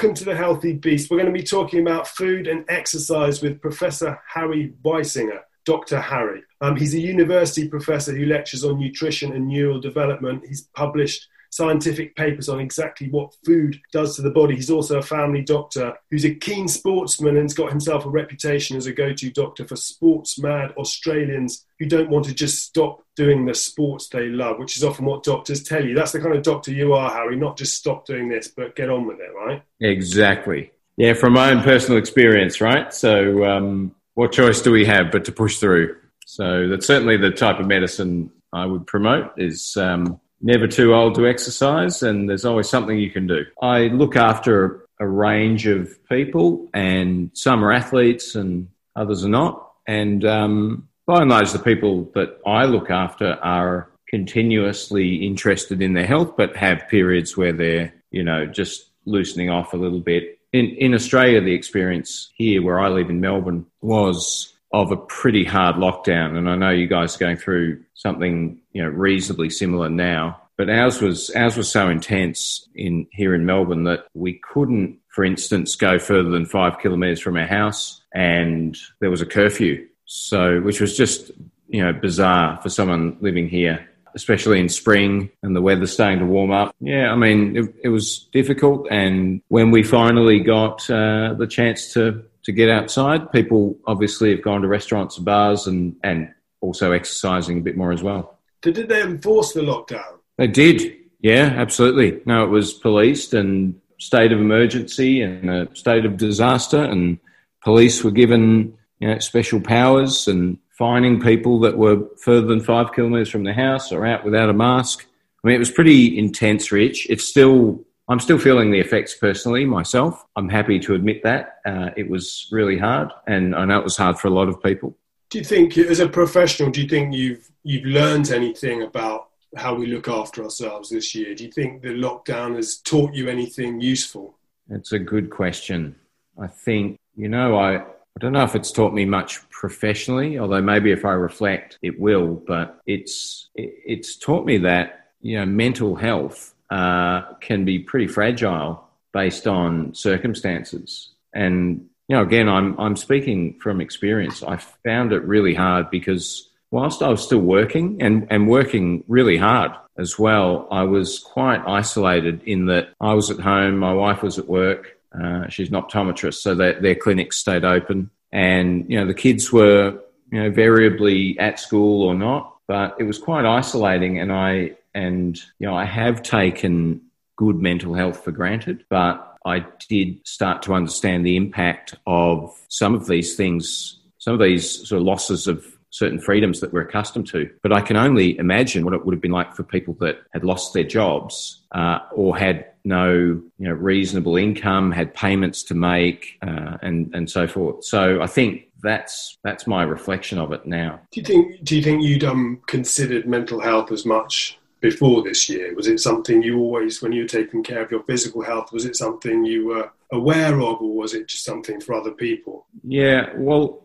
welcome to the Healthy Beast. We're going to be talking about food and exercise with Professor Harry Weisinger, Dr. Harry. Um, he's a university professor who lectures on nutrition and neural development. He's published scientific papers on exactly what food does to the body. He's also a family doctor who's a keen sportsman and's got himself a reputation as a go to doctor for sports mad Australians who don't want to just stop doing the sports they love, which is often what doctors tell you. That's the kind of doctor you are, Harry, not just stop doing this, but get on with it, right? Exactly. Yeah, from my own personal experience, right? So, um, what choice do we have but to push through? So, that's certainly the type of medicine I would promote is um, never too old to exercise, and there's always something you can do. I look after a range of people, and some are athletes and others are not. And um, by and large, the people that I look after are continuously interested in their health, but have periods where they're, you know, just loosening off a little bit. In, in Australia, the experience here where I live in Melbourne was of a pretty hard lockdown. And I know you guys are going through something, you know, reasonably similar now. But ours was ours was so intense in here in Melbourne that we couldn't, for instance, go further than five kilometres from our house, and there was a curfew. So, which was just you know bizarre for someone living here, especially in spring and the weather starting to warm up. Yeah, I mean it, it was difficult, and when we finally got uh, the chance to to get outside. People obviously have gone to restaurants and bars and, and also exercising a bit more as well. Did they enforce the lockdown? They did. Yeah, absolutely. No, it was policed and state of emergency and a state of disaster, and police were given you know, special powers and finding people that were further than five kilometres from the house or out without a mask. I mean, it was pretty intense, Rich. It's still I'm still feeling the effects personally myself. I'm happy to admit that. Uh, it was really hard, and I know it was hard for a lot of people. Do you think, as a professional, do you think you've you've learned anything about how we look after ourselves this year? Do you think the lockdown has taught you anything useful? It's a good question. I think you know I I don't know if it's taught me much professionally, although maybe if I reflect, it will. But it's it's taught me that you know mental health uh, can be pretty fragile based on circumstances. And know, again, I'm I'm speaking from experience. I found it really hard because whilst I was still working and and working really hard as well, I was quite isolated in that I was at home, my wife was at work. Uh, she's an optometrist, so that their clinics stayed open, and you know the kids were you know variably at school or not, but it was quite isolating, and I and, you know, I have taken good mental health for granted, but I did start to understand the impact of some of these things, some of these sort of losses of certain freedoms that we're accustomed to. But I can only imagine what it would have been like for people that had lost their jobs uh, or had no you know, reasonable income, had payments to make, uh, and and so forth. So I think that's that's my reflection of it now. Do you think Do you think you'd um, considered mental health as much before this year? Was it something you always, when you were taking care of your physical health, was it something you were aware of, or was it just something for other people? Yeah, well,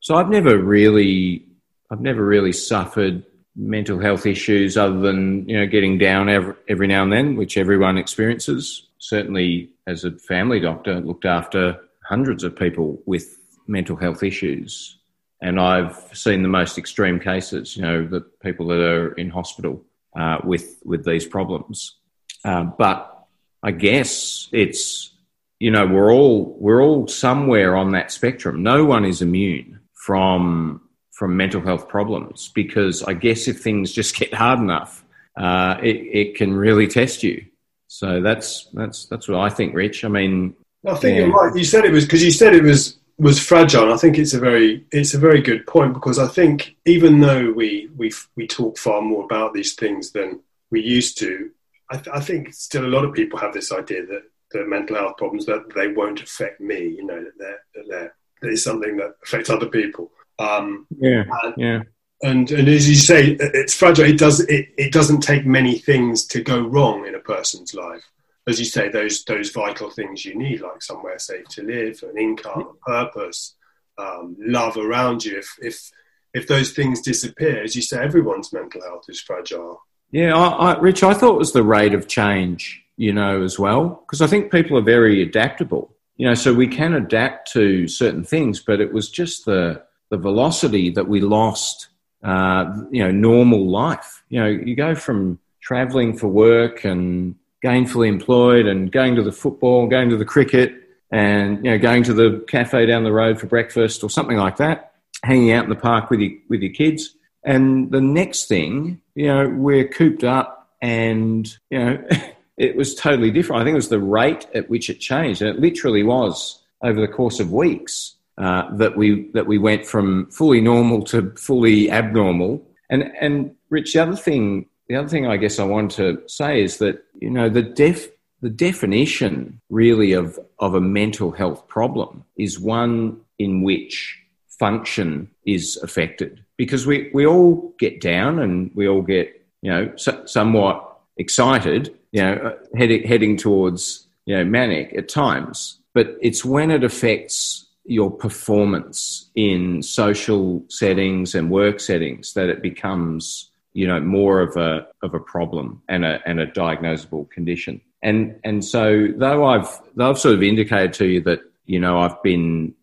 so I've never really, I've never really suffered mental health issues other than you know getting down every, every now and then, which everyone experiences. Certainly, as a family doctor, looked after hundreds of people with mental health issues. And I've seen the most extreme cases, you know, the people that are in hospital uh, with with these problems. Uh, but I guess it's you know we're all we're all somewhere on that spectrum. No one is immune from from mental health problems because I guess if things just get hard enough, uh, it, it can really test you. So that's that's that's what I think, Rich. I mean, I think yeah. you're right. You said it was because you said it was was fragile. I think it's a very it's a very good point because I think even though we we we talk far more about these things than we used to, I, th- I think still a lot of people have this idea that that mental health problems that they won't affect me. You know that they're that they're that is something that affects other people. Um, yeah, and, yeah. And and as you say, it's fragile. It does it, it doesn't take many things to go wrong in a person's life as you say, those those vital things you need, like somewhere safe to live, an income, a purpose, um, love around you. If if if those things disappear, as you say, everyone's mental health is fragile. Yeah, I, I, Rich, I thought it was the rate of change you know, as well, because I think people are very adaptable. You know, so we can adapt to certain things, but it was just the the velocity that we lost. Uh, you know, normal life. You know, you go from traveling for work and gainfully employed and going to the football, going to the cricket, and you know, going to the cafe down the road for breakfast or something like that, hanging out in the park with your with your kids. And the next thing, you know, we're cooped up and, you know, it was totally different. I think it was the rate at which it changed. And it literally was over the course of weeks uh, that we that we went from fully normal to fully abnormal. And and Rich, the other thing the other thing I guess I want to say is that, you know, the def the definition really of, of a mental health problem is one in which function is affected because we, we all get down and we all get, you know, so, somewhat excited, you know, heading, heading towards, you know, manic at times. But it's when it affects your performance in social settings and work settings that it becomes, you know, more of a, of a problem and a, and a diagnosable condition. And, and so though I've, though I've sort of indicated to you that, you know, I've been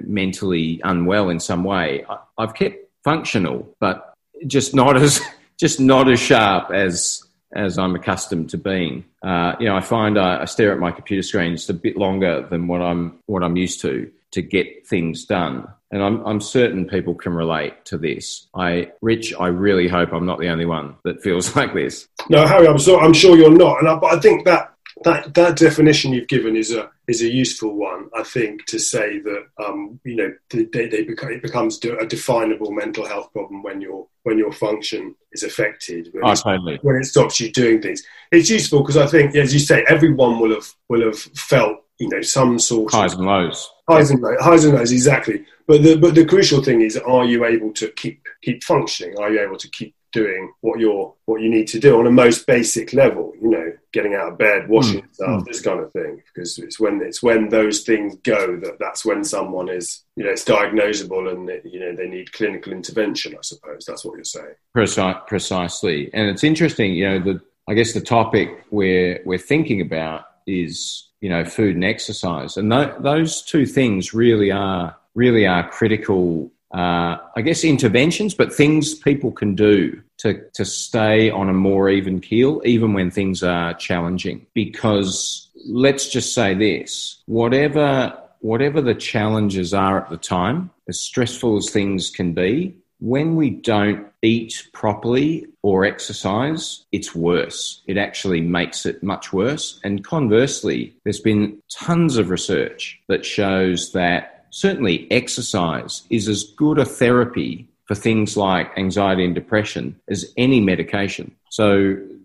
mentally unwell in some way, I, I've kept functional, but just not as just not as sharp as as I'm accustomed to being. Uh, you know, I find I, I, stare at my computer screen just a bit longer than what I'm what I'm used to to get things done. And I'm, I'm certain people can relate to this. I, Rich, I really hope I'm not the only one that feels like this. No, Harry, I'm, so, I'm sure you're not. And I, but I think that that that definition you've given is a is a useful one. I think to say that um, you know they, they become, it becomes a definable mental health problem when your when your function is affected. When, oh, totally. when it stops you doing things, it's useful because I think, as you say, everyone will have will have felt you know some sort highs of, and lows. Highs and lows, highs and lows, exactly. But the but the crucial thing is, are you able to keep keep functioning? Are you able to keep doing what you're what you need to do on a most basic level you know getting out of bed washing mm. yourself mm. this kind of thing because it's when it's when those things go that that's when someone is you know it's diagnosable and you know they need clinical intervention i suppose that's what you're saying Preci- precisely and it's interesting you know the i guess the topic we're we're thinking about is you know food and exercise and th- those two things really are really are critical uh, I guess, interventions, but things people can do to, to stay on a more even keel, even when things are challenging. Because let's just say this whatever, whatever the challenges are at the time, as stressful as things can be, when we don't eat properly or exercise, it's worse. It actually makes it much worse. And conversely, there's been tons of research that shows that certainly exercise is as good a therapy for things like anxiety and depression as any medication. So,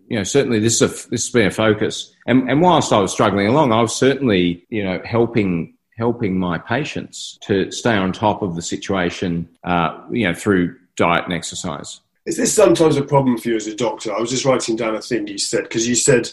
you know, certainly this, is a, this has been a focus. And, and whilst I was struggling along, I was certainly, you know, helping helping my patients to stay on top of the situation, uh, you know, through diet and exercise. Is this sometimes a problem for you as a doctor? I was just writing down a thing you said because you said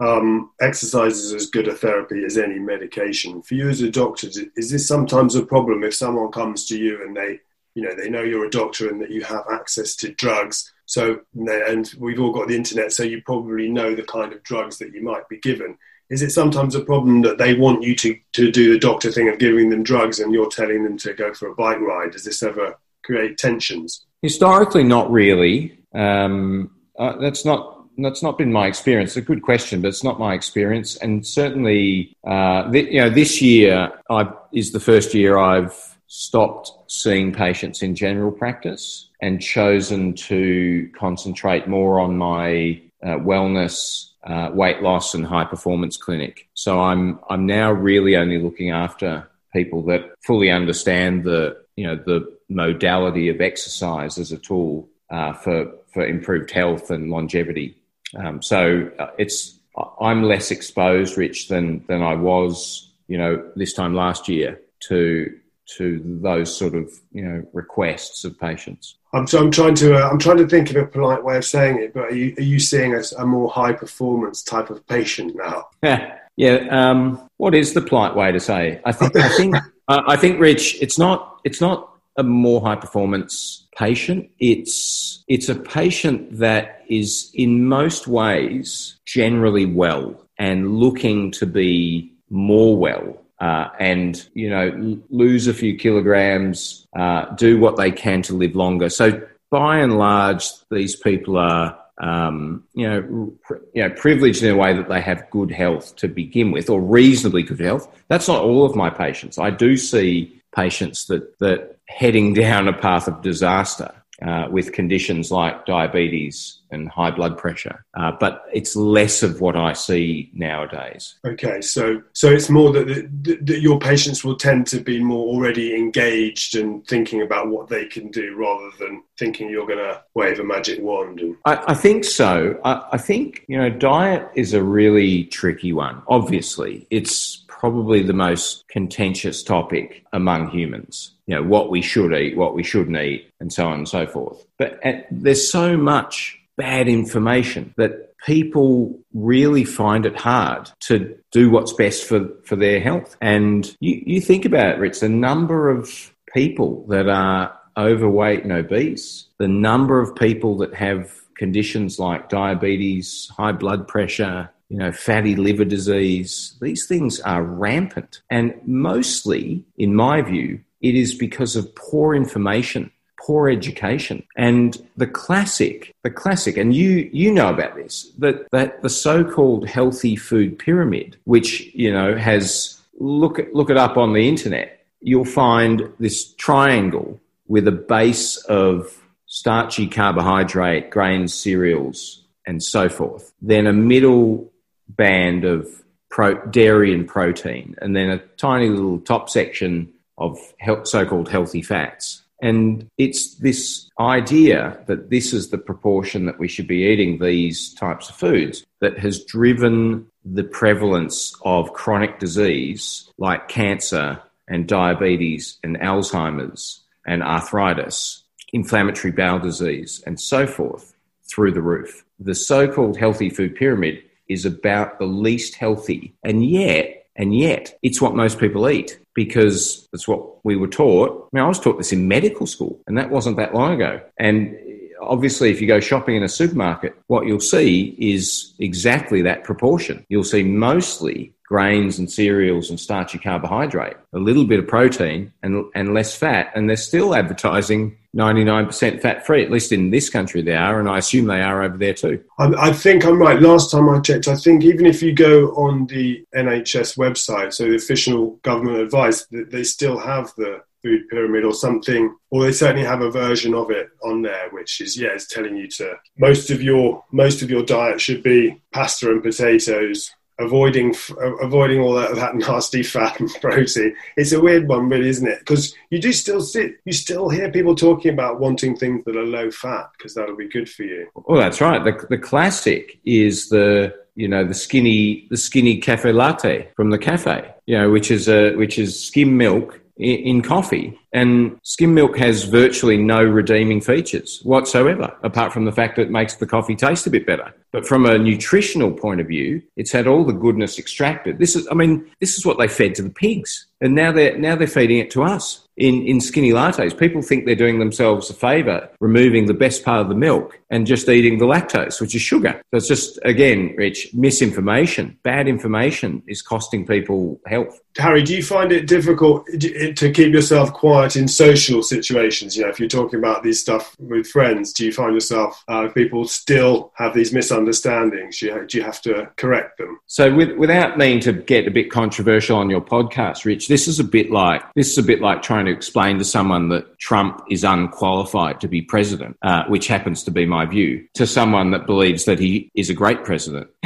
um, exercise is as good a therapy as any medication. For you as a doctor, is this sometimes a problem if someone comes to you and they, you know, they know you're a doctor and that you have access to drugs? So, and we've all got the internet, so you probably know the kind of drugs that you might be given. Is it sometimes a problem that they want you to, to do the doctor thing of giving them drugs and you're telling them to go for a bike ride? Does this ever create tensions? Historically, not really. Um, uh, that's not that's not been my experience. It's a good question, but it's not my experience. And certainly, uh, th- you know, this year I, is the first year I've stopped seeing patients in general practice and chosen to concentrate more on my uh, wellness, uh, weight loss, and high performance clinic. So I'm I'm now really only looking after people that fully understand the you know the modality of exercise as a tool uh, for for improved health and longevity. Um, so uh, it's I'm less exposed, Rich, than than I was, you know, this time last year to to those sort of you know requests of patients. I'm, so I'm trying to uh, I'm trying to think of a polite way of saying it, but are you, are you seeing a, a more high performance type of patient now? Yeah, yeah. Um, what is the polite way to say? I think I think uh, I think Rich, it's not it's not a more high performance patient. It's it's a patient that is in most ways generally well. and looking to be more well uh, and you know lose a few kilograms, uh, do what they can to live longer. So by and large, these people are um, you know you know privileged in a way that they have good health to begin with, or reasonably good health. That's not all of my patients. I do see patients that that heading down a path of disaster uh, with conditions like diabetes and high blood pressure, uh, but it's less of what I see nowadays. Okay, so so it's more that, that, that, your patients will tend to be more already engaged and thinking about what they can do rather than thinking you're going to wave a magic wand. And... I, I, think so. I, I think you know diet is a really tricky one. Obviously, it's probably the most contentious topic among humans. You know, what we should eat, what we shouldn't eat, and so on and so forth. But at, uh, there's so much bad information that people really find it hard to do what's best for, for their health. And you, you think about it, Rich, the number of people that are overweight and obese, the number of people that have conditions like diabetes, high blood pressure, you know, fatty liver disease. These things are rampant. And mostly, in my view, it is because of poor information, poor education. And the classic, the classic, and you, you know about this, that, that the so-called healthy food pyramid, which, you know, has, look, look it up on the internet, you'll find this triangle with a base of starchy carbohydrate, grains, cereals, and so forth. Then a middle band of pro- dairy and protein, and then a tiny little top section of so called healthy fats. And it's this idea that this is the proportion that we should be eating these types of foods that has driven the prevalence of chronic disease like cancer and diabetes and Alzheimer's and arthritis, inflammatory bowel disease, and so forth through the roof. The so called healthy food pyramid is about the least healthy. And yet, and yet, it's what most people eat because it's what we were taught. I mean, I was taught this in medical school, and that wasn't that long ago. And obviously, if you go shopping in a supermarket, what you'll see is exactly that proportion. You'll see mostly grains and cereals and starchy carbohydrate, a little bit of protein and, and less fat. And they're still advertising 99% fat free, at least in this country they are, and I assume they are over there too. I, I, think I'm right. Last time I checked, I think even if you go on the NHS website, so the official government advice, they still have the food pyramid or something, or they certainly have a version of it on there, which is yeah, it's telling you to most of your most of your diet should be pasta and potatoes, avoiding avoiding all that, that nasty fat and protein. It's a weird one, really, isn't it? Because you do still sit, you still hear people talking about wanting things that are low fat because that'll be good for you. Well, that's right. The the classic is the you know the skinny the skinny cafe latte from the cafe, you know, which is a which is skim milk in coffee. And skim milk has virtually no redeeming features whatsoever, apart from the fact that it makes the coffee taste a bit better. But from a nutritional point of view, it's had all the goodness extracted. This is, I mean, this is what they fed to the pigs. And now they're, now they're feeding it to us in, in skinny lattes. People think they're doing themselves a favour, removing the best part of the milk and just eating the lactose, which is sugar. So it's just, again, Rich, misinformation. Bad information is costing people health. Harry, do you find it difficult to keep yourself quiet in social situations? You know, if you're talking about these stuff with friends, do you find yourself, uh, people still have these misunderstandings? Do you, do you have to correct them? So, with, without meaning to get a bit controversial on your podcast, Rich, this is a bit like this is a bit like trying to explain to someone that Trump is unqualified to be president, uh, which happens to be my view, to someone that believes that he is a great president.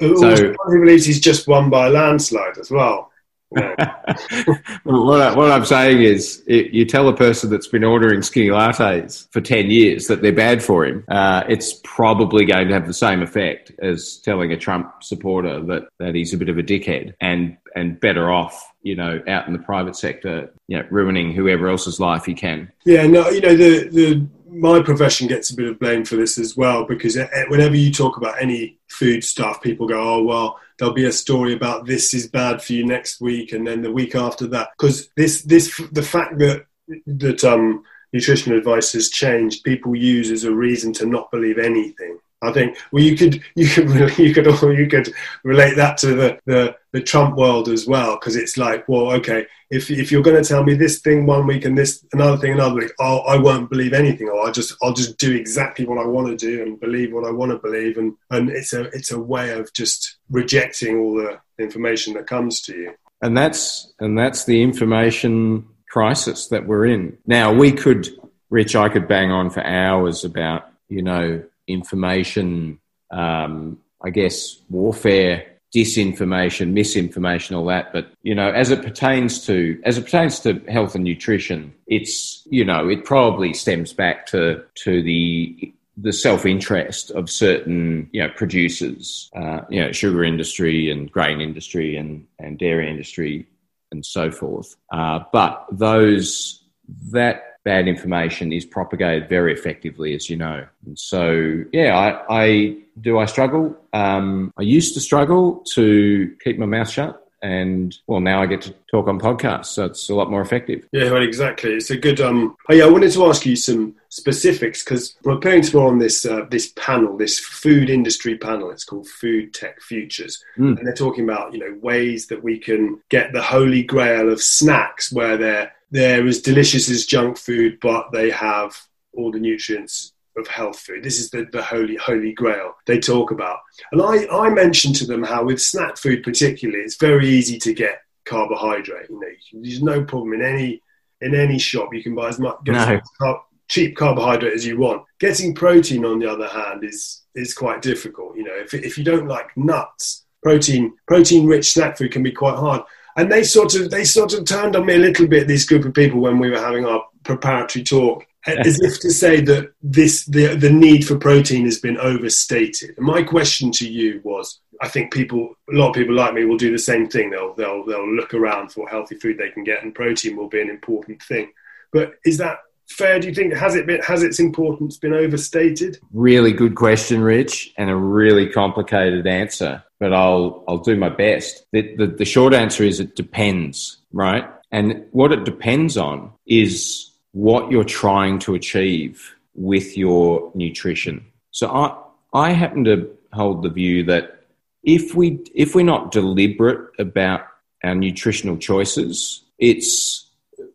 so he believes he's just won by a landslide as well. what, I, I'm saying is, it, you tell a person that's been ordering skinny lattes for 10 years that they're bad for him, uh, it's probably going to have the same effect as telling a Trump supporter that, that he's a bit of a dickhead and, and better off, you know, out in the private sector, you know, ruining whoever else's life he can. Yeah, no, you know, the, the my profession gets a bit of blame for this as well because whenever you talk about any food stuff, people go, "Oh well, there'll be a story about this is bad for you next week, and then the week after that." Because this, this, the fact that that um, nutrition advice has changed, people use as a reason to not believe anything. I think. Well, you could you could you could you could relate that to the the, the Trump world as well because it's like well okay if if you're going to tell me this thing one week and this another thing another week oh I won't believe anything. Or I just I'll just do exactly what I want to do and believe what I want to believe and and it's a it's a way of just rejecting all the information that comes to you. And that's and that's the information crisis that we're in. Now we could Rich I could bang on for hours about you know information, um, I guess, warfare, disinformation, misinformation, all that. But you know, as it pertains to as it pertains to health and nutrition, it's you know, it probably stems back to to the the self interest of certain you know producers, uh, you know, sugar industry and grain industry and and dairy industry and so forth. Uh, but those that bad information is propagated very effectively, as you know. And so, yeah, I, I do. I struggle. Um, I used to struggle to keep my mouth shut. And well, now I get to talk on podcasts, so it's a lot more effective. Yeah, well, exactly. It's a good. Um, oh, yeah, I wanted to ask you some specifics because we're appearing tomorrow on this uh, this panel, this food industry panel. It's called Food Tech Futures, mm. and they're talking about you know ways that we can get the holy grail of snacks where they're they're as delicious as junk food, but they have all the nutrients of health food. This is the, the holy holy grail they talk about. And I, I mentioned to them how with snack food particularly, it's very easy to get carbohydrate. You know, there's no problem in any in any shop. You can buy as much no. car, cheap carbohydrate as you want. Getting protein, on the other hand, is is quite difficult. You know, if if you don't like nuts, protein protein rich snack food can be quite hard and they sort of they sort of turned on me a little bit. This group of people when we were having our preparatory talk, as if to say that this the the need for protein has been overstated. And my question to you was, I think people, a lot of people like me, will do the same thing. They'll they'll they'll look around for healthy food they can get, and protein will be an important thing. But is that fair? Do you think has it been has its importance been overstated? Really good question, Rich, and a really complicated answer but I'll I'll do my best. The, the, the short answer is it depends, right? And what it depends on is what you're trying to achieve with your nutrition. So I I happen to hold the view that if we if we're not deliberate about our nutritional choices, it's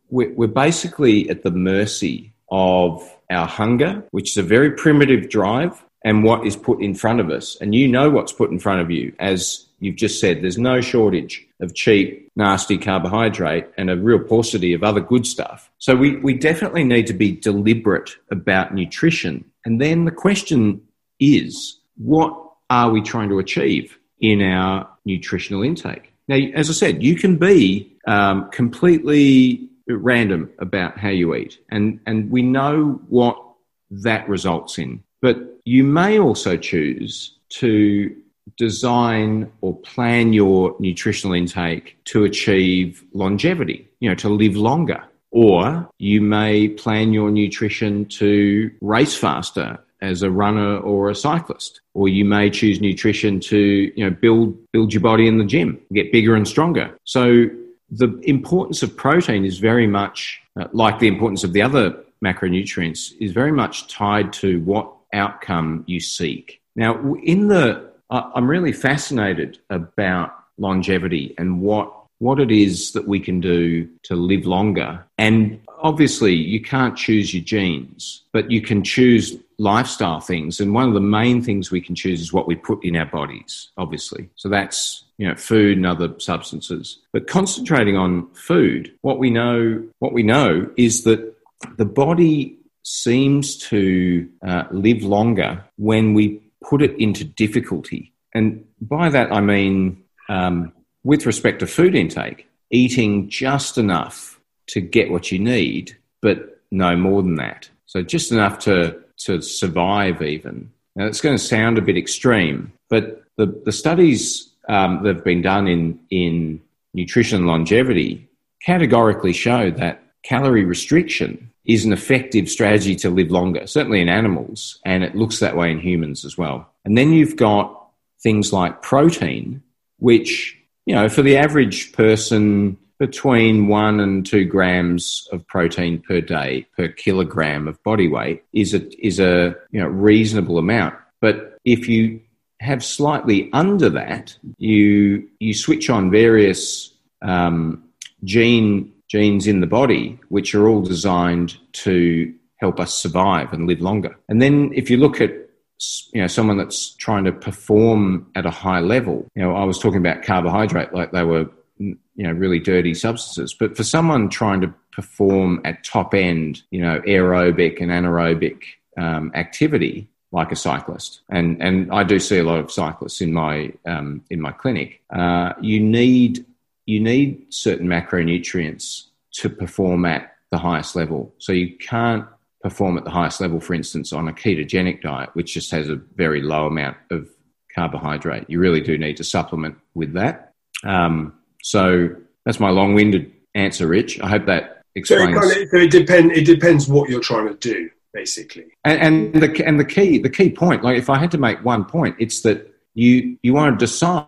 we're, we're basically at the mercy of our hunger, which is a very primitive drive, and what is put in front of us. And you know what's put in front of you. As you've just said, there's no shortage of cheap, nasty carbohydrate and a real paucity of other good stuff. So we, we definitely need to be deliberate about nutrition. And then the question is, what are we trying to achieve in our nutritional intake? Now, as I said, you can be um, completely random about how you eat, and, and we know what that results in. But you may also choose to design or plan your nutritional intake to achieve longevity, you know, to live longer. Or you may plan your nutrition to race faster as a runner or a cyclist. Or you may choose nutrition to, you know, build build your body in the gym, get bigger and stronger. So the importance of protein is very much uh, like the importance of the other macronutrients is very much tied to what outcome you seek. Now, in the, I'm really fascinated about longevity and what what it is that we can do to live longer. And obviously, you can't choose your genes, but you can choose lifestyle things. And one of the main things we can choose is what we put in our bodies, obviously. So that's you know food and other substances. But concentrating on food, what we know, what we know is that the body seems to uh, live longer when we put it into difficulty. And by that, I mean, um, with respect to food intake, eating just enough to get what you need, but no more than that. So just enough to, to survive, even. Now, it's going to sound a bit extreme, but the, the studies um, that have been done in, in nutrition longevity categorically show that calorie restriction is an effective strategy to live longer, certainly in animals, and it looks that way in humans as well. And then you've got things like protein, which, you know, for the average person, between one and two grams of protein per day per kilogram of body weight is a, is a you know, reasonable amount. But if you have slightly under that, you you switch on various um, gene genes in the body, which are all designed to help us survive and live longer. And then if you look at you know someone that's trying to perform at a high level, you know I was talking about carbohydrate like they were you know really dirty substances, but for someone trying to perform at top end, you know aerobic and anaerobic um, activity, like a cyclist, and and I do see a lot of cyclists in my um, in my clinic. Uh, you need you need certain macronutrients to perform at the highest level. So you can't perform at the highest level, for instance, on a ketogenic diet, which just has a very low amount of carbohydrate. You really do need to supplement with that. Um, so that's my long-winded answer, Rich. I hope that explains. So it, so it, depend, it depends what you're trying to do basically. And, and the and the key the key point, like if I had to make one point, it's that you you want to decide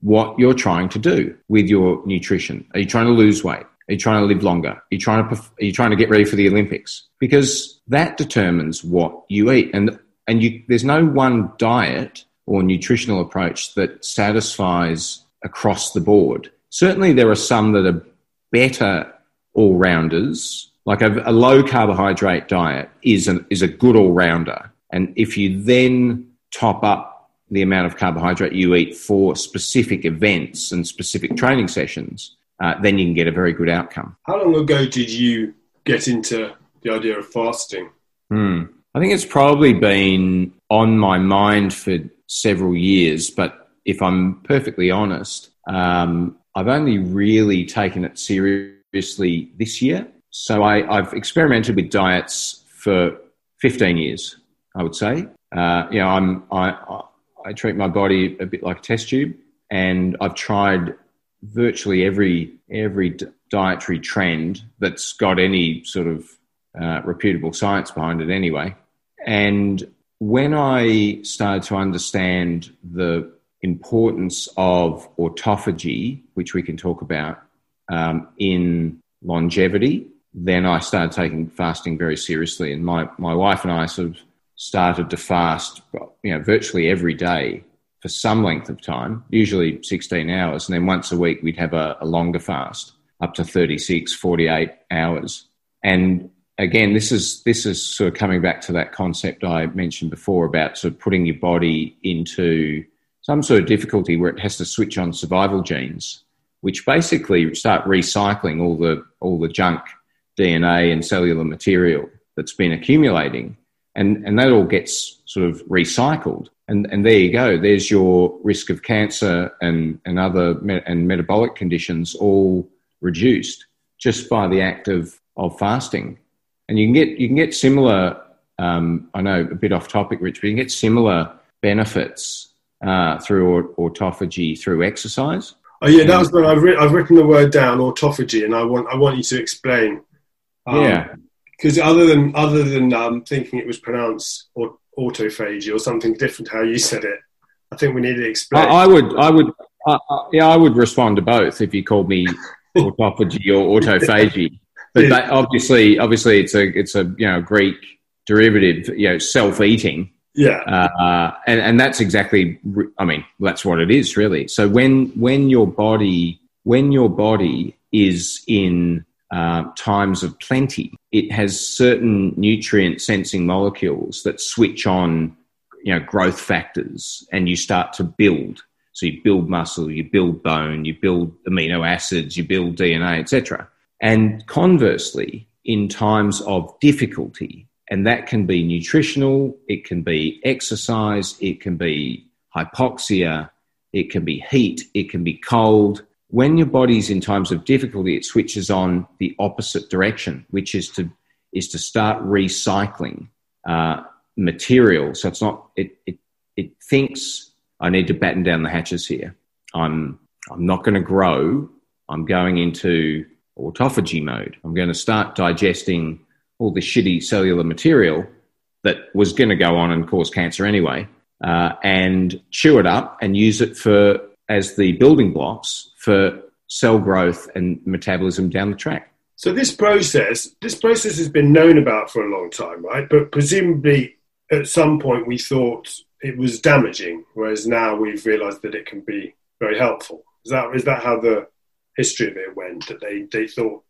what you're trying to do with your nutrition. Are you trying to lose weight? Are you trying to live longer? Are you trying to are you trying to get ready for the Olympics? Because that determines what you eat, and and you, there's no one diet or nutritional approach that satisfies across the board. Certainly, there are some that are better all rounders like a, a low carbohydrate diet is, an, is a good all rounder. And if you then top up the amount of carbohydrate you eat for specific events and specific training sessions, uh, then you can get a very good outcome. How long ago did you get into the idea of fasting? Hmm. I think it's probably been on my mind for several years, but if I'm perfectly honest, um, I've only really taken it seriously this year. So I, have experimented with diets for 15 years, I would say. Uh, you know, I'm, I, I treat my body a bit like a test tube, and I've tried virtually every every dietary trend that's got any sort of uh, reputable science behind it, anyway. And when I started to understand the importance of autophagy, which we can talk about um, in longevity then I started taking fasting very seriously. And my, my wife and I sort of started to fast, you know, virtually every day for some length of time, usually 16 hours. And then once a week, we'd have a, a longer fast up to 36, 48 hours. And again, this is, this is sort of coming back to that concept I mentioned before about sort of putting your body into some sort of difficulty where it has to switch on survival genes, which basically start recycling all the, all the junk DNA and cellular material that's been accumulating. And, and that all gets sort of recycled. And, and there you go. There's your risk of cancer and, and other me- and metabolic conditions all reduced just by the act of, of fasting. And you can get, you can get similar, um, I know a bit off topic, Rich, but you can get similar benefits uh, through autophagy through exercise. Oh yeah, that was when I've, I've written the word down, autophagy, and I want I want you to explain um, yeah. Because other than other than um, thinking it was pronounced or autophagy or something different how you said it, I think we need to explain. I, I would, I would, yeah, I would respond to both if you called me autophagy or autophagy. But yeah. obviously, obviously, it's a it's a you know Greek derivative, you know, self eating. Yeah, uh, and and that's exactly. I mean, that's what it is really. So when when your body when your body is in uh, times of plenty, it has certain nutrient sensing molecules that switch on, you know, growth factors, and you start to build. So you build muscle, you build bone, you build amino acids, you build DNA, etc. And conversely, in times of difficulty, and that can be nutritional, it can be exercise, it can be hypoxia, it can be heat, it can be cold, when your body's in times of difficulty, it switches on the opposite direction, which is to is to start recycling uh, material. So it's not it, it it thinks I need to batten down the hatches here. I'm I'm not going to grow. I'm going into autophagy mode. I'm going to start digesting all the shitty cellular material that was going to go on and cause cancer anyway, uh, and chew it up and use it for as the building blocks for cell growth and metabolism down the track. So this process, this process has been known about for a long time, right? But presumably, at some point, we thought it was damaging, whereas now we've realised that it can be very helpful. Is that is that how the history of it went? That they they thought,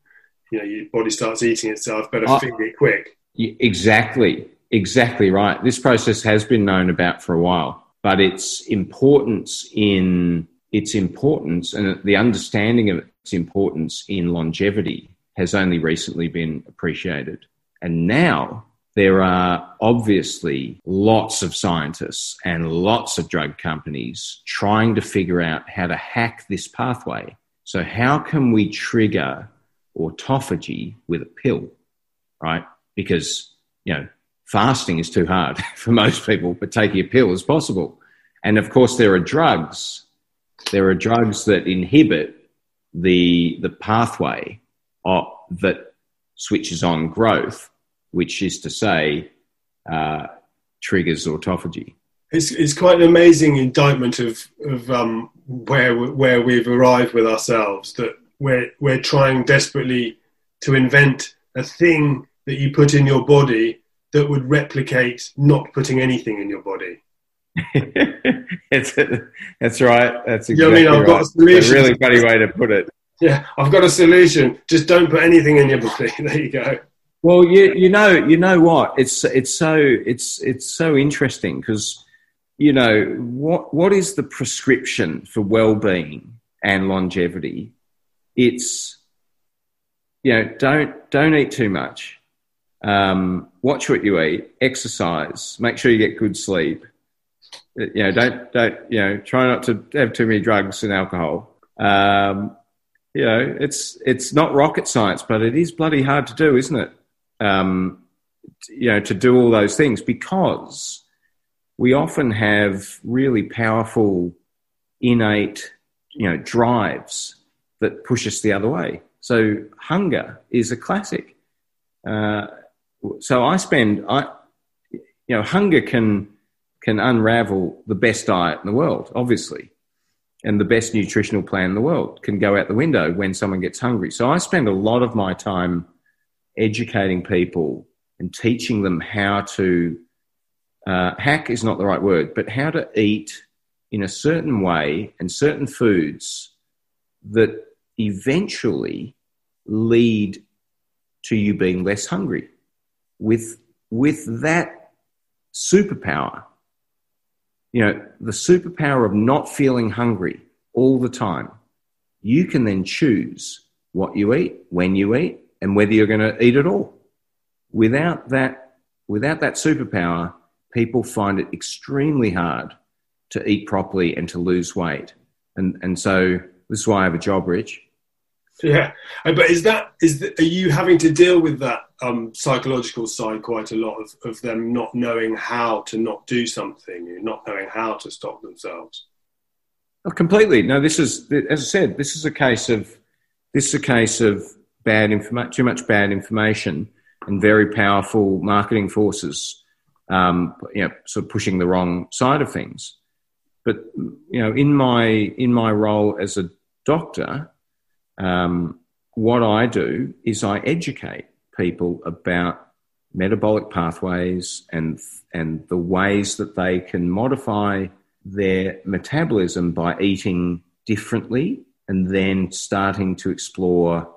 you know, your body starts eating itself, better uh, feed it quick. Exactly, exactly right. This process has been known about for a while, but its importance in its importance and the understanding of its importance in longevity has only recently been appreciated. And now there are obviously lots of scientists and lots of drug companies trying to figure out how to hack this pathway. So, how can we trigger autophagy with a pill, right? Because, you know, fasting is too hard for most people, but taking a pill is possible. And of course, there are drugs. There are drugs that inhibit the, the pathway of, that switches on growth which is to say, uh, triggers autophagy. It's, it's quite an amazing indictment of, of um, where, where we've arrived with ourselves, that we're, we're trying desperately to invent a thing that you put in your body that would replicate not putting anything in your body. it's, that's right. That's exactly you know I mean? I've right. got a solution. A really funny way to put it. Yeah, I've got a solution. Just don't put anything in your body. There you go. Well, you you know you know what it's it's so it's it's so interesting because you know what what is the prescription for well-being and longevity? It's you know don't don't eat too much, um, watch what you eat, exercise, make sure you get good sleep. You know don't don't you know try not to have too many drugs and alcohol. Um, you know it's it's not rocket science, but it is bloody hard to do, isn't it? um, you know, to do all those things because we often have really powerful, innate, you know, drives that push us the other way. So hunger is a classic. Uh, so I spend, I, you know, hunger can can unravel the best diet in the world, obviously, and the best nutritional plan in the world can go out the window when someone gets hungry. So I spend a lot of my time educating people and teaching them how to uh, hack is not the right word, but how to eat in a certain way and certain foods that eventually lead to you being less hungry. With, with that superpower, you know, the superpower of not feeling hungry all the time, you can then choose what you eat, when you eat, and whether you're going to eat at all. Without that, without that superpower, people find it extremely hard to eat properly and to lose weight. And, and so this is why I have a job, Rich. Yeah, uh, but is that is the, are you having to deal with that um, psychological side quite a lot of, of them not knowing how to not do something, not knowing how to stop themselves? Oh, completely. No, this is as I said. This is a case of this is a case of bad information, too much bad information, and very powerful marketing forces, um, you know, sort of pushing the wrong side of things. But you know, in my in my role as a doctor, um, what I do is I educate people about metabolic pathways and and the ways that they can modify their metabolism by eating differently and then starting to explore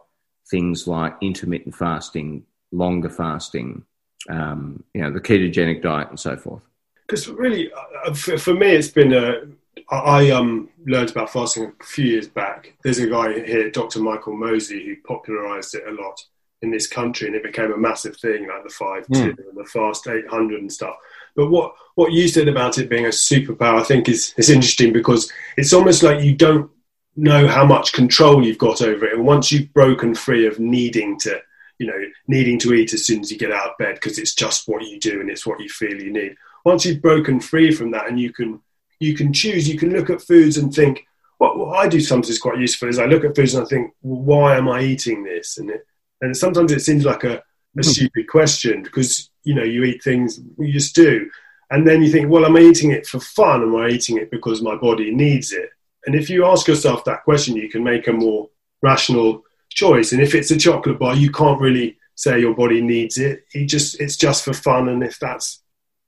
things like intermittent fasting, longer fasting, um, you know, the ketogenic diet, and so forth. Because really, uh, for, for, me, it's been a. I um, learned about fasting a few years back. There's a guy here, Dr. Michael Mosley, who popularised it a lot in this country, and it became a massive thing, like the five two mm. and the fast eight hundred and stuff. But what what you said about it being a superpower, I think, is is interesting because it's almost like you don't know how much control you've got over it. And once you've broken free of needing to, you know, needing to eat as soon as you get out of bed because it's just what you do and it's what you feel you need. Once you've broken free from that and you can you can choose, you can look at foods and think, what, what I do sometimes is quite useful is I look at foods and I think, well, why am I eating this? And it, and sometimes it seems like a, a hmm. stupid question because you know you eat things you just do, and then you think, well, am I eating it for fun? Am I eating it because my body needs it? And if you ask yourself that question, you can make a more rational choice. And if it's a chocolate bar, you can't really say your body needs it. It just it's just for fun. And if that's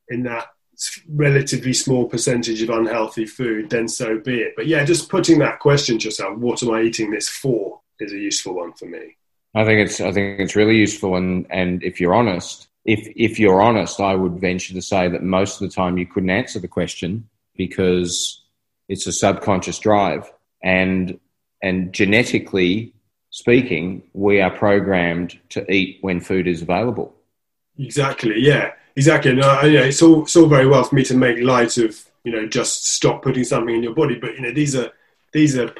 in that relatively small percentage of unhealthy food, then so be it. But yeah, just putting that question to yourself, what am I eating this for, is a useful one for me. I think it's I think it's really useful, and and if you're honest, if if you're honest, I would venture to say that most of the time you couldn't answer the question because it's a subconscious drive, and and genetically speaking, we are programmed to eat when food is available. Exactly. Yeah. Exactly. No, uh, yeah, it's all it's all very well for me to make light of you know just stop putting something in your body, but you know these are these are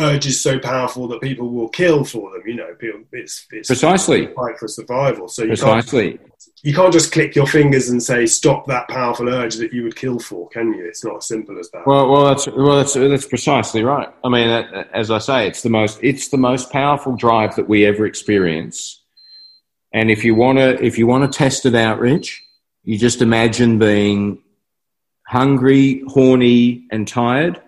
urges so powerful that people will kill for them. You know, it's, it's precisely fight for survival. So you precisely. Can't, you can't just click your fingers and say stop that powerful urge that you would kill for, can you? It's not as simple as that. Well, well, that's well, that's that's precisely right. I mean, as I say, it's the most it's the most powerful drive that we ever experience and if you want to, if you want to test it out, Rich, you just imagine being hungry, horny, and tired,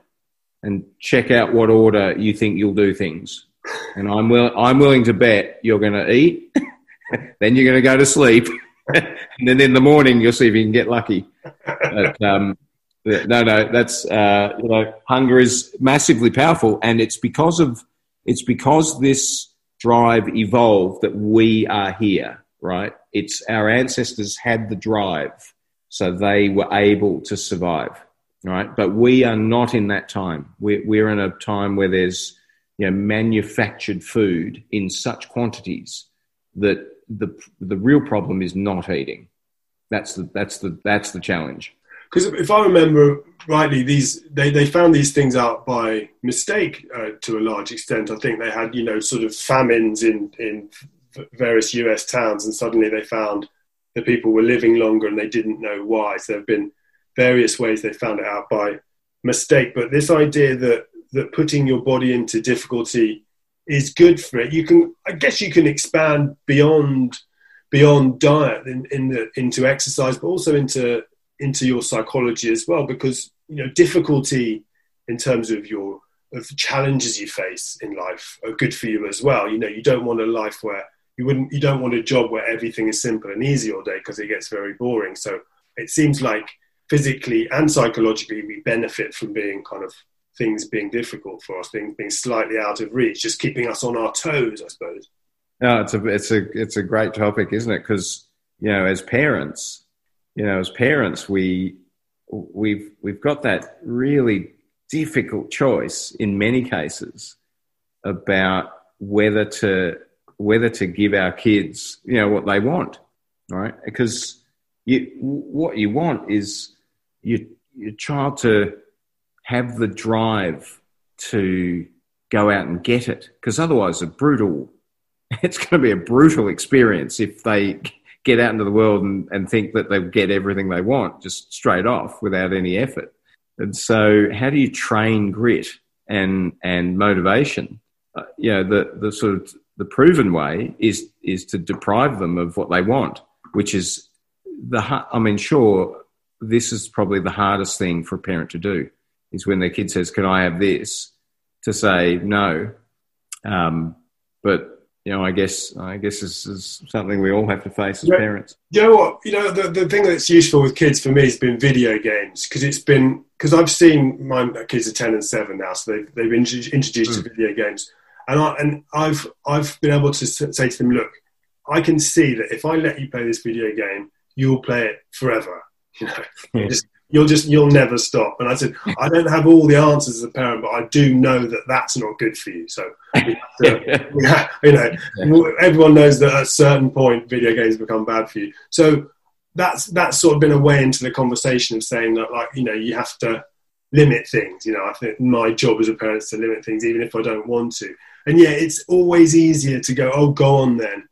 and check out what order you think you'll do things. And I'm will, I'm willing to bet you're going to eat, then you're going to go to sleep, and then in the morning you'll see if you can get lucky. But, um, no, no, that's uh, you know, hunger is massively powerful, and it's because of it's because this drive evolved that we are here, right? It's our ancestors had the drive, so they were able to survive, right? But we are not in that time. We're, we're in a time where there's you know, manufactured food in such quantities that the, the real problem is not eating. That's the, that's the, that's the challenge because if I remember rightly, these they, they found these things out by mistake uh, to a large extent. I think they had you know sort of famines in in various U.S. towns, and suddenly they found that people were living longer, and they didn't know why. So there have been various ways they found it out by mistake. But this idea that that putting your body into difficulty is good for it, you can I guess you can expand beyond beyond diet in, in the, into exercise, but also into into your psychology as well because you know difficulty in terms of your of challenges you face in life are good for you as well. You know you don't want a life where you wouldn't you don't want a job where everything is simple and easy all day because it gets very boring. So it seems like physically and psychologically we benefit from being kind of things being difficult for us things being slightly out of reach just keeping us on our toes i suppose. No it's a it's a it's a great topic isn't it? Because you know as parents you know, as parents, we we've we've got that really difficult choice in many cases about whether to whether to give our kids, you know, what they want, right? Because you, what you want is your your child to have the drive to go out and get it, because otherwise, a brutal it's going to be a brutal experience if they get out into the world and, and think that they'll get everything they want just straight off without any effort. And so, how do you train grit and and motivation? Uh, you know, the the sort of the proven way is is to deprive them of what they want, which is the. I mean, sure, this is probably the hardest thing for a parent to do is when their kid says, "Can I have this?" to say no. Um, but you know, I guess I guess this is something we all have to face as yeah. parents. You know what? You know, the, the thing that's useful with kids for me has been video games because it's been because I've seen my kids are ten and seven now, so they've they've been introduced mm. to video games, and I and I've I've been able to say to them, look, I can see that if I let you play this video game, you'll play it forever. You know, just you'll just you'll never stop. And i said i don't have all the answers as a parent but i do know that that's not good for you. So to, you know everyone knows that at a certain point video games become bad for you. So that's that's sort of been a way into the conversation of saying that like you know you have to limit things. You know i think my job as a parent is to limit things even if i don't want to. And yeah it's always easier to go oh go on then.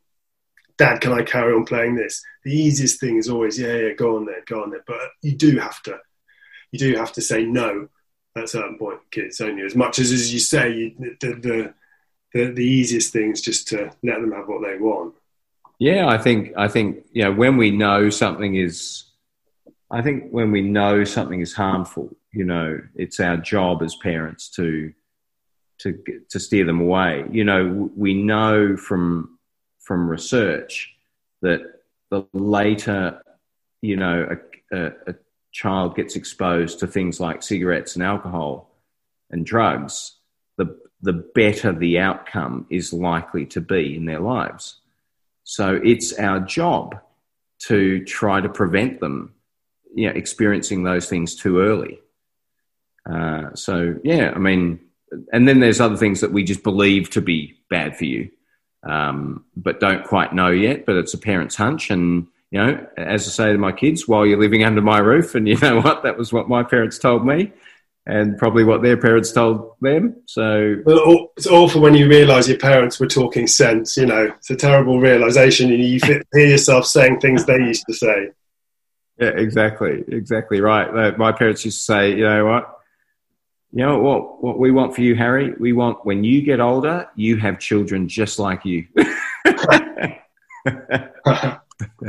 Dad, can I carry on playing this? The easiest thing is always, yeah, yeah, go on there, go on there. But you do have to, you do have to say no at a certain point, kids, don't? As much as as you say, you, the, the the the easiest thing is just to let them have what they want. Yeah, I think I think you know when we know something is, I think when we know something is harmful, you know, it's our job as parents to to to steer them away. You know, we know from from research that the later, you know, a, a child gets exposed to things like cigarettes and alcohol and drugs, the, the better the outcome is likely to be in their lives. So it's our job to try to prevent them you know, experiencing those things too early. Uh, so, yeah, I mean, and then there's other things that we just believe to be bad for you, um, but don't quite know yet, but it's a parent's hunch. And, you know, as I say to my kids, while you're living under my roof, and you know what, that was what my parents told me and probably what their parents told them. So well, it's awful when you realise your parents were talking sense. You know, it's a terrible realisation, and you hear yourself saying things they used to say. Yeah, exactly, exactly right. My parents used to say, you know what, you know what, what we want for you, Harry. We want when you get older, you have children just like you. can,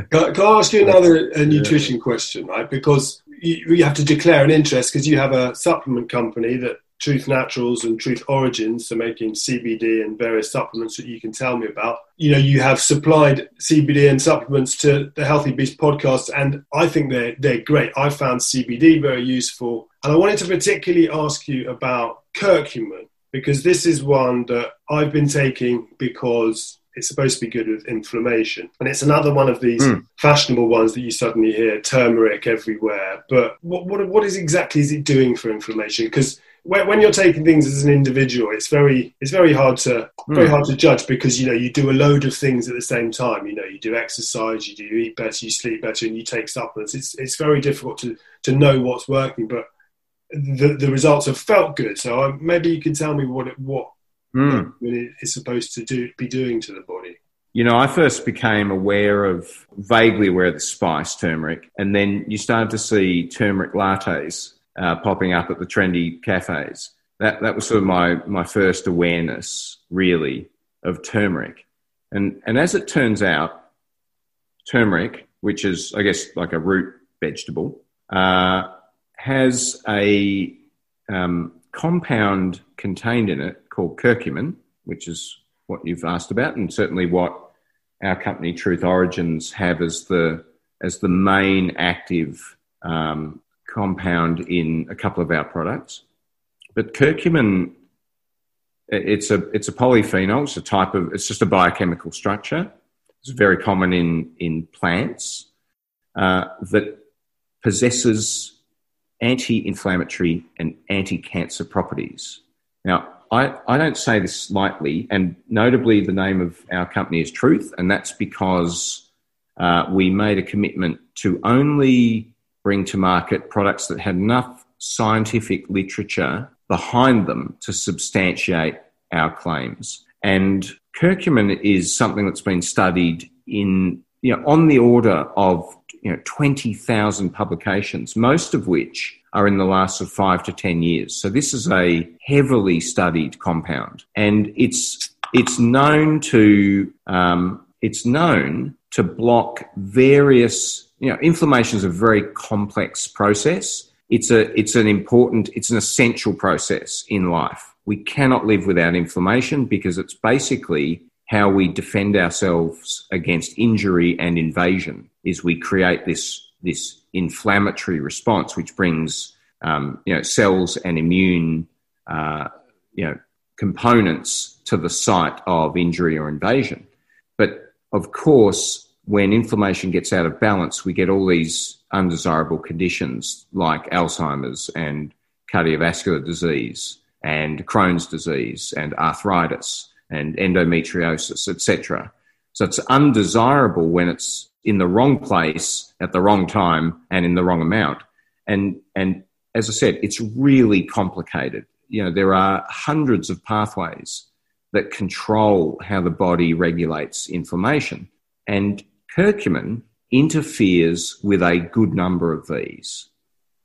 can, I ask you another nutrition question, right? Because you, you have to declare an interest because you have a supplement company that Truth Naturals and Truth Origins, are making CBD and various supplements that you can tell me about. You know, you have supplied CBD and supplements to the Healthy Beast podcast, and I think they're they're great. I found CBD very useful, and I wanted to particularly ask you about curcumin because this is one that I've been taking because it's supposed to be good with inflammation. And it's another one of these mm. fashionable ones that you suddenly hear turmeric everywhere. But what, what, what is exactly is it doing for inflammation? Because when you're taking things as an individual, it's very it's very hard to very hmm. hard to judge because you know you do a load of things at the same time. You know, you do exercise, you do you eat better, you sleep better, and you take supplements. It's it's very difficult to to know what's working, but the the results have felt good. So um, maybe you can tell me what it, what mm. it is supposed to do be doing to the body. You know, I first became aware of vaguely aware of the spice turmeric, and then you started to see turmeric lattes uh, popping up at the trendy cafes. That that was sort of my my first awareness, really, of turmeric. And and as it turns out, turmeric, which is I guess like a root vegetable, uh, has a um, compound contained in it called curcumin, which is what you've asked about, and certainly what our company Truth Origins have as the as the main active um, compound in a couple of our products. But curcumin, it's a it's a polyphenol. It's a type of it's just a biochemical structure. It's very common in in plants uh, that possesses anti-inflammatory and anti-cancer properties. Now, I, I don't say this lightly, and notably, the name of our company is Truth, and that's because uh, we made a commitment to only bring to market products that had enough scientific literature behind them to substantiate our claims. And curcumin is something that's been studied in, you know, on the order of, you know, 20,000 publications, most of which are in the last of five to 10 years. So this is a heavily studied compound and it's, it's known to, um, it's known to block various you know, inflammation is a very complex process. It's a, it's an important, it's an essential process in life. We cannot live without inflammation because it's basically how we defend ourselves against injury and invasion is we create this, this inflammatory response, which brings, um, you know, cells and immune, uh, you know, components to the site of injury or invasion. But of course, when inflammation gets out of balance, we get all these undesirable conditions like Alzheimer's and cardiovascular disease and Crohn's disease and arthritis and endometriosis, etc. So it's undesirable when it's in the wrong place at the wrong time and in the wrong amount. And and as I said, it's really complicated. You know, there are hundreds of pathways that control how the body regulates inflammation. And Curcumin interferes with a good number of these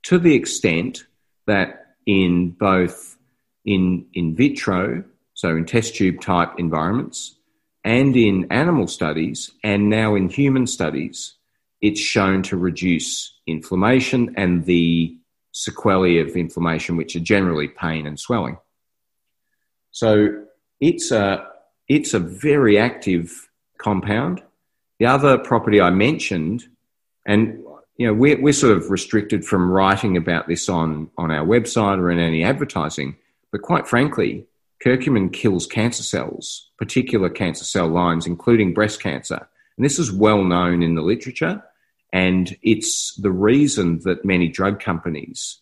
to the extent that in both in in vitro, so in test tube type environments, and in animal studies, and now in human studies, it's shown to reduce inflammation and the sequelae of inflammation, which are generally pain and swelling. So it's a it's a very active compound. The other property I mentioned, and you know, we're, we're sort of restricted from writing about this on, on our website or in any advertising. But quite frankly, curcumin kills cancer cells, particular cancer cell lines, including breast cancer. And this is well known in the literature. And it's the reason that many drug companies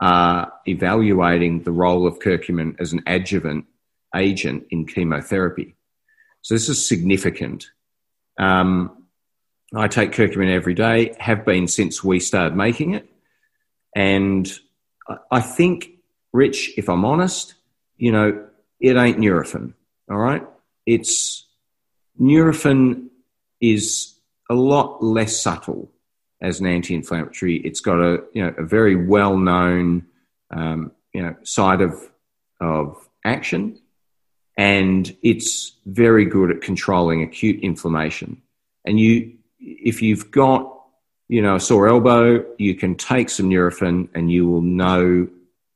are evaluating the role of curcumin as an adjuvant agent in chemotherapy. So this is significant. Um, I take curcumin every day, have been since we started making it. And I think, Rich, if I'm honest, you know, it ain't Nurofen, all right? It's Nurofen is a lot less subtle as an anti-inflammatory. It's got a you know a very well-known um, you know side of of action, and it's very good at controlling acute inflammation. And you, if you've got you know a sore elbow, you can take some Nurofen, and you will know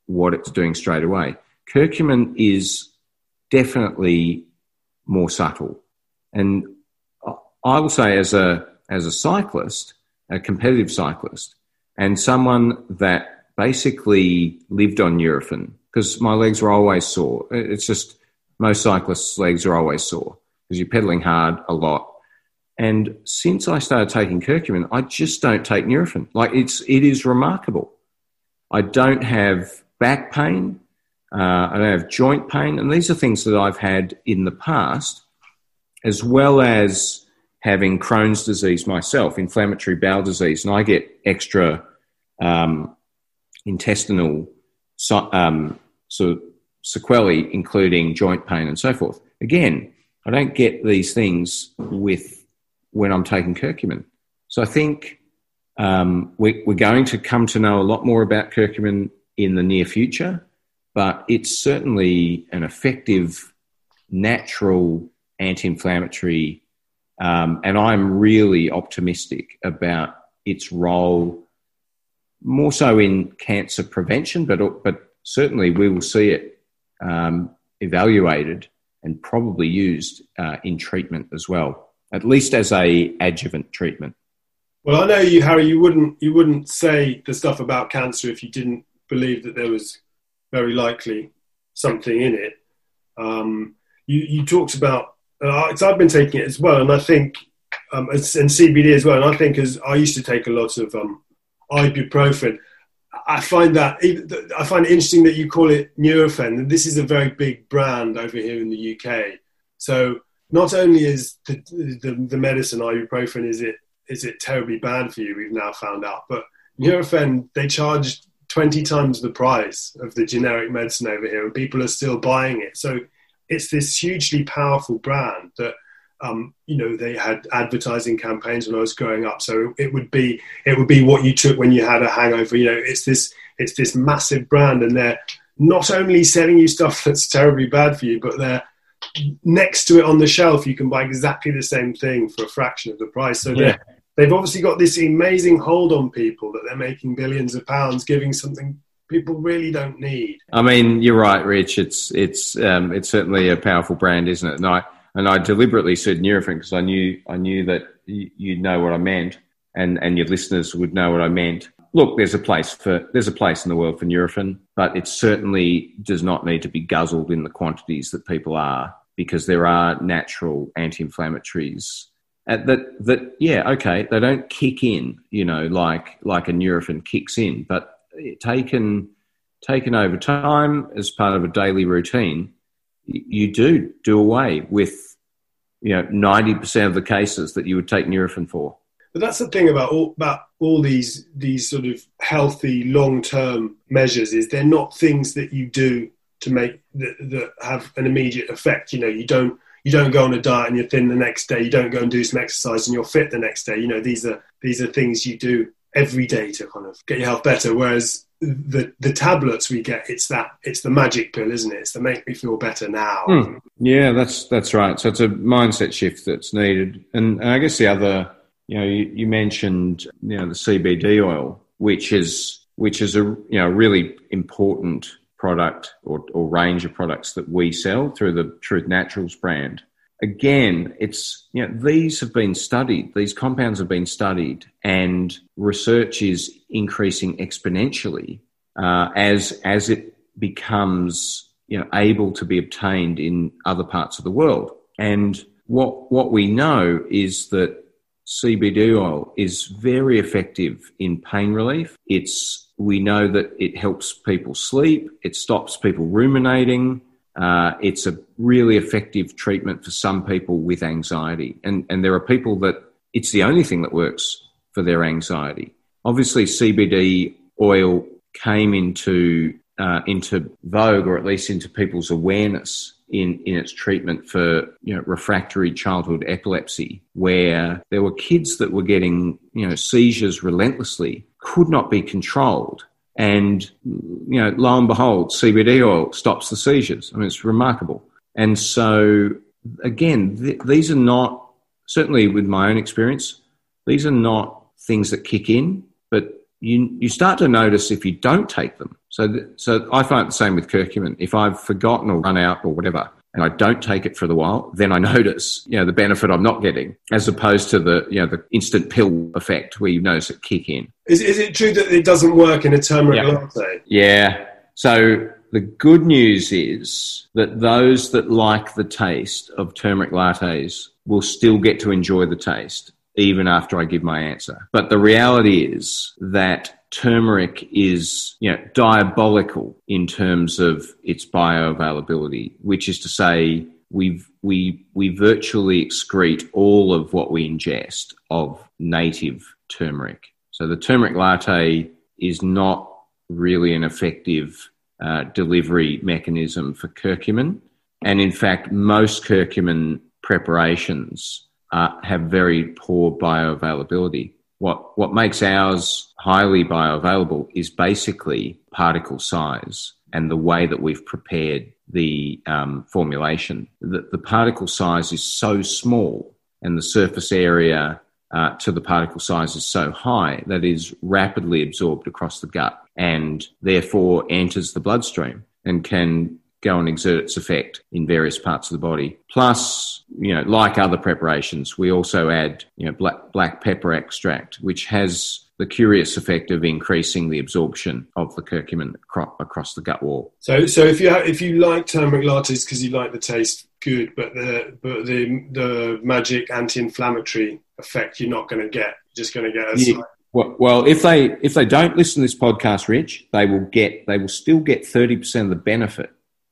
what it's doing straight away. Curcumin is definitely more subtle, and I will say as a as a cyclist, a competitive cyclist, and someone that basically lived on Nurofen because my legs were always sore. It's just most cyclists' legs are always sore because you're pedaling hard a lot. And since I started taking curcumin, I just don't take Nurofen. Like it's it is remarkable. I don't have back pain. Uh, I don't have joint pain, and these are things that I've had in the past, as well as having Crohn's disease myself, inflammatory bowel disease, and I get extra um, intestinal so, um, sort of sequelae, including joint pain and so forth. Again, I don't get these things with when I'm taking curcumin. So I think um, we, we're going to come to know a lot more about curcumin in the near future, but it's certainly an effective, natural anti-inflammatory um, and I'm really optimistic about its role, more so in cancer prevention, but, but certainly we will see it um, evaluated and probably used uh, in treatment as well, at least as a adjuvant treatment. Well, I know you, Harry. You wouldn't you wouldn't say the stuff about cancer if you didn't believe that there was very likely something in it. Um, you, you talked about uh, I've been taking it as well, and I think um, and CBD as well. And I think as I used to take a lot of um, ibuprofen. I find that I find it interesting that you call it Nurofen. This is a very big brand over here in the UK. So not only is the, the, the medicine ibuprofen is it is it terribly bad for you? We've now found out, but Nurofen they charge twenty times the price of the generic medicine over here, and people are still buying it. So it's this hugely powerful brand that um, you know they had advertising campaigns when I was growing up. So it would be it would be what you took when you had a hangover. You know, it's this it's this massive brand, and they're not only selling you stuff that's terribly bad for you, but they're next to it on the shelf. You can buy exactly the same thing for a fraction of the price. So yeah. They've obviously got this amazing hold on people that they're making billions of pounds giving something people really don't need. I mean, you're right, Rich. It's it's um, it's certainly a powerful brand, isn't it? And I and I deliberately said Nurofen because I knew I knew that you'd know what I meant, and and your listeners would know what I meant. Look, there's a place for there's a place in the world for Nurofen, but it certainly does not need to be guzzled in the quantities that people are because there are natural anti-inflammatories that that yeah okay they don't kick in you know like like a Nurofen kicks in, but taken taken over time as part of a daily routine, you do do away with you know ninety percent of the cases that you would take Nurofen for. But that's the thing about all about all these these sort of healthy long term measures is they're not things that you do to make that, that have an immediate effect. You know, you don't you don't go on a diet and you're thin the next day. You don't go and do some exercise and you're fit the next day. You know, these are these are things you do every day to kind of get your health better. Whereas the the tablets we get, it's that it's the magic pill, isn't it? It's to make me feel better now. Mm. Yeah, that's that's right. So it's a mindset shift that's needed. And, and I guess the other, you know, you, you, mentioned you know the CBD oil, which is which is a you know really important product or, or range of products that we sell through the Truth Naturals brand. again, it's you know these have been studied. These compounds have been studied, and research is increasing exponentially uh, as as it becomes you know able to be obtained in other parts of the world. And what what we know is that CBD oil is very effective in pain relief. It's we know that it helps people sleep. It stops people ruminating. Uh, it's a really effective treatment for some people with anxiety, and and there are people that it's the only thing that works for their anxiety. Obviously, CBD oil came into uh, into vogue, or at least into people's awareness in, in its treatment for you know, refractory childhood epilepsy, where there were kids that were getting you know, seizures relentlessly, could not be controlled. And you know, lo and behold, CBD oil stops the seizures. I mean, it's remarkable. And so, again, th- these are not certainly with my own experience. These are not things that kick in, but you you start to notice if you don't take them. So th- so I find the same with curcumin. If I've forgotten or run out or whatever, and I don't take it for the while, then I notice you know the benefit I'm not getting, as opposed to the you know the instant pill effect where you notice it kick in. Is is it true that it doesn't work in a turmeric yeah. latte? Yeah. So the good news is that those that like the taste of turmeric lattes will still get to enjoy the taste even after I give my answer. But the reality is that turmeric is you know diabolical in terms of its bioavailability, which is to say we we we virtually excrete all of what we ingest of native turmeric. So the turmeric latte is not really an effective uh, delivery mechanism for curcumin, and in fact, most curcumin preparations uh, have very poor bioavailability. What, what makes ours highly bioavailable is basically particle size and the way that we've prepared the um, formulation. The, the, particle size is so small and the surface area uh, to the particle size is so high that is rapidly absorbed across the gut and therefore enters the bloodstream and can go and exert its effect in various parts of the body. Plus, you know, like other preparations, we also add, you know, black, black pepper extract, which has the curious effect of increasing the absorption of the curcumin across the gut wall. So, so if you have, if you like turmeric lattes because you like the taste, good, but the but the the magic anti-inflammatory effect you're not going to get. You're just going to get a yeah. Well, well, if they if they don't listen to this podcast, Rich, they will get they will still get thirty percent of the benefit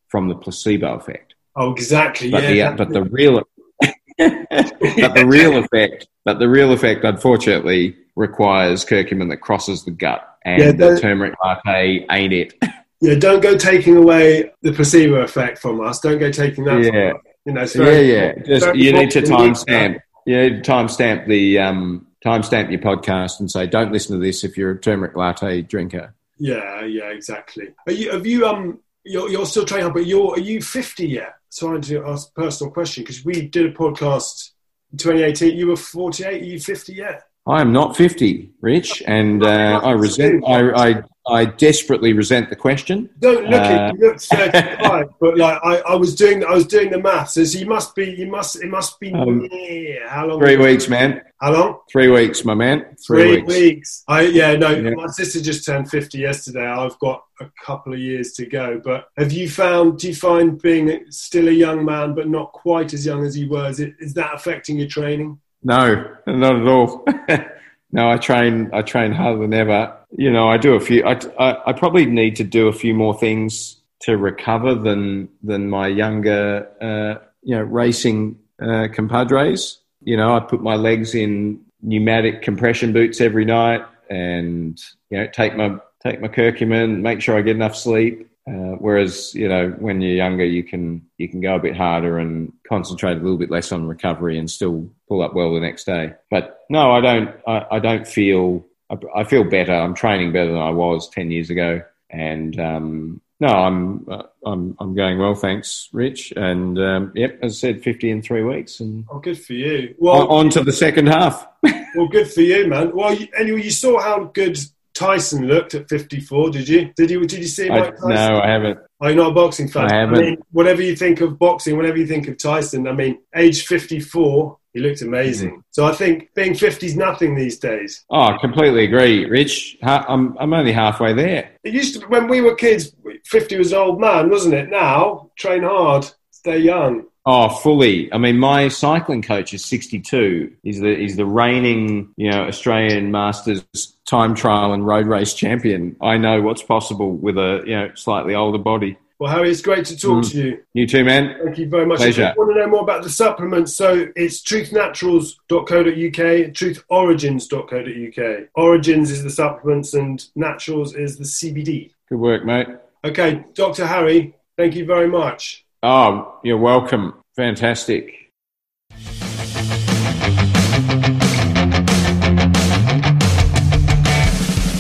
from the placebo effect. Oh, exactly. But yeah, the, but the real but the real effect, but the real effect, unfortunately, requires curcumin that crosses the gut, and yeah, the turmeric latte ain't it. Yeah, don't go taking away the placebo effect from us. Don't go taking that. Yeah, you know. yeah, yeah. Just you need to timestamp. You need to timestamp the um, timestamp your podcast and say, don't listen to this if you're a turmeric latte drinker. Yeah, yeah, exactly. Are you, have you um you're, you're still training, but you're are you 50 yet? Sorry to ask a personal question because we did a podcast in 2018. You were 48. Are you 50 yet? I am not 50, Rich, and uh, I resent. I, I I desperately resent the question. Don't look uh, it. You look 35, but like I, I was doing, I was doing the maths. So you must be, you must, it must be um, yeah, how long? Three weeks, man. How long? Three weeks, my man. Three, Three weeks. weeks. I yeah, no. Yeah. My sister just turned 50 yesterday. I've got a couple of years to go. But have you found? Do you find being still a young man, but not quite as young as you were? Is, it, is that affecting your training? No, not at all. no, I train. I train harder than ever. You know, I do a few. I, I, I probably need to do a few more things to recover than than my younger, uh, you know, racing uh, compadres. You know, I put my legs in pneumatic compression boots every night, and you know, take my take my curcumin, make sure I get enough sleep. Uh, whereas you know when you're younger, you can you can go a bit harder and concentrate a little bit less on recovery and still pull up well the next day. But no, I don't. I, I don't feel. I, I, feel better. I'm training better than I was ten years ago, and um, no, I'm uh, I'm I'm going well, thanks, Rich. And um, yep, as I said, fifty in three weeks, and oh, good for you. Well, on, on to the second half. well, good for you, man. Well, you, anyway, you saw how good Tyson looked at 54. Did you? Did you? Did you see I, Mike Tyson? no, I haven't. Are you not a boxing fan? I haven't. I mean, whatever you think of boxing, whatever you think of Tyson, I mean, age 54, he looked amazing. Mm-hmm. So I think being 50 is nothing these days. Oh, I completely agree, Rich. I'm I'm only halfway there. It used to be when we were kids, 50 was an old man, wasn't it? Now, train hard, stay young. Oh, fully. I mean, my cycling coach is 62. He's the he's the reigning, you know, Australian Masters time trial and road race champion. I know what's possible with a you know slightly older body. Well, Harry, it's great to talk Mm. to you. You too, man. Thank you very much. Pleasure. If you want to know more about the supplements, so it's truthnaturals.co.uk, truthorigins.co.uk. Origins is the supplements and naturals is the CBD. Good work, mate. Okay, Dr. Harry, thank you very much. Oh, you're welcome. Fantastic.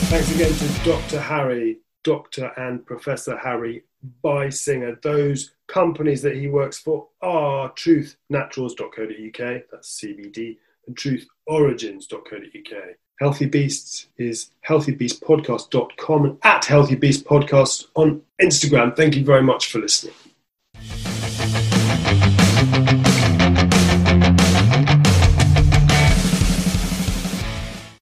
Thanks again to Dr. Harry, Dr. and Professor Harry Weisinger. Those companies that he works for are truthnaturals.co.uk, that's CBD, and truthorigins.co.uk. Healthy Beasts is healthybeastpodcast.com and at Healthy Beast Podcast on Instagram. Thank you very much for listening.